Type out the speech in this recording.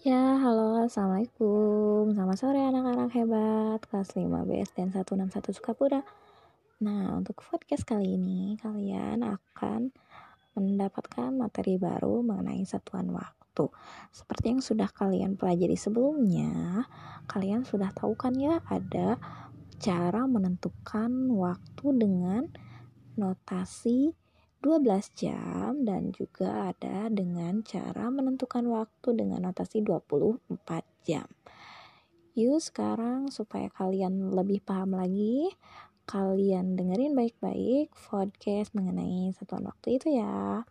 Ya, halo, assalamualaikum. Selamat sore anak-anak hebat kelas 5 BSDN 161 Sukapura. Nah, untuk podcast kali ini kalian akan mendapatkan materi baru mengenai satuan waktu. Seperti yang sudah kalian pelajari sebelumnya, kalian sudah tahu kan ya ada cara menentukan waktu dengan notasi 12 jam dan juga ada dengan cara menentukan waktu dengan notasi 24 jam. Yuk sekarang supaya kalian lebih paham lagi, kalian dengerin baik-baik podcast mengenai satuan waktu itu ya.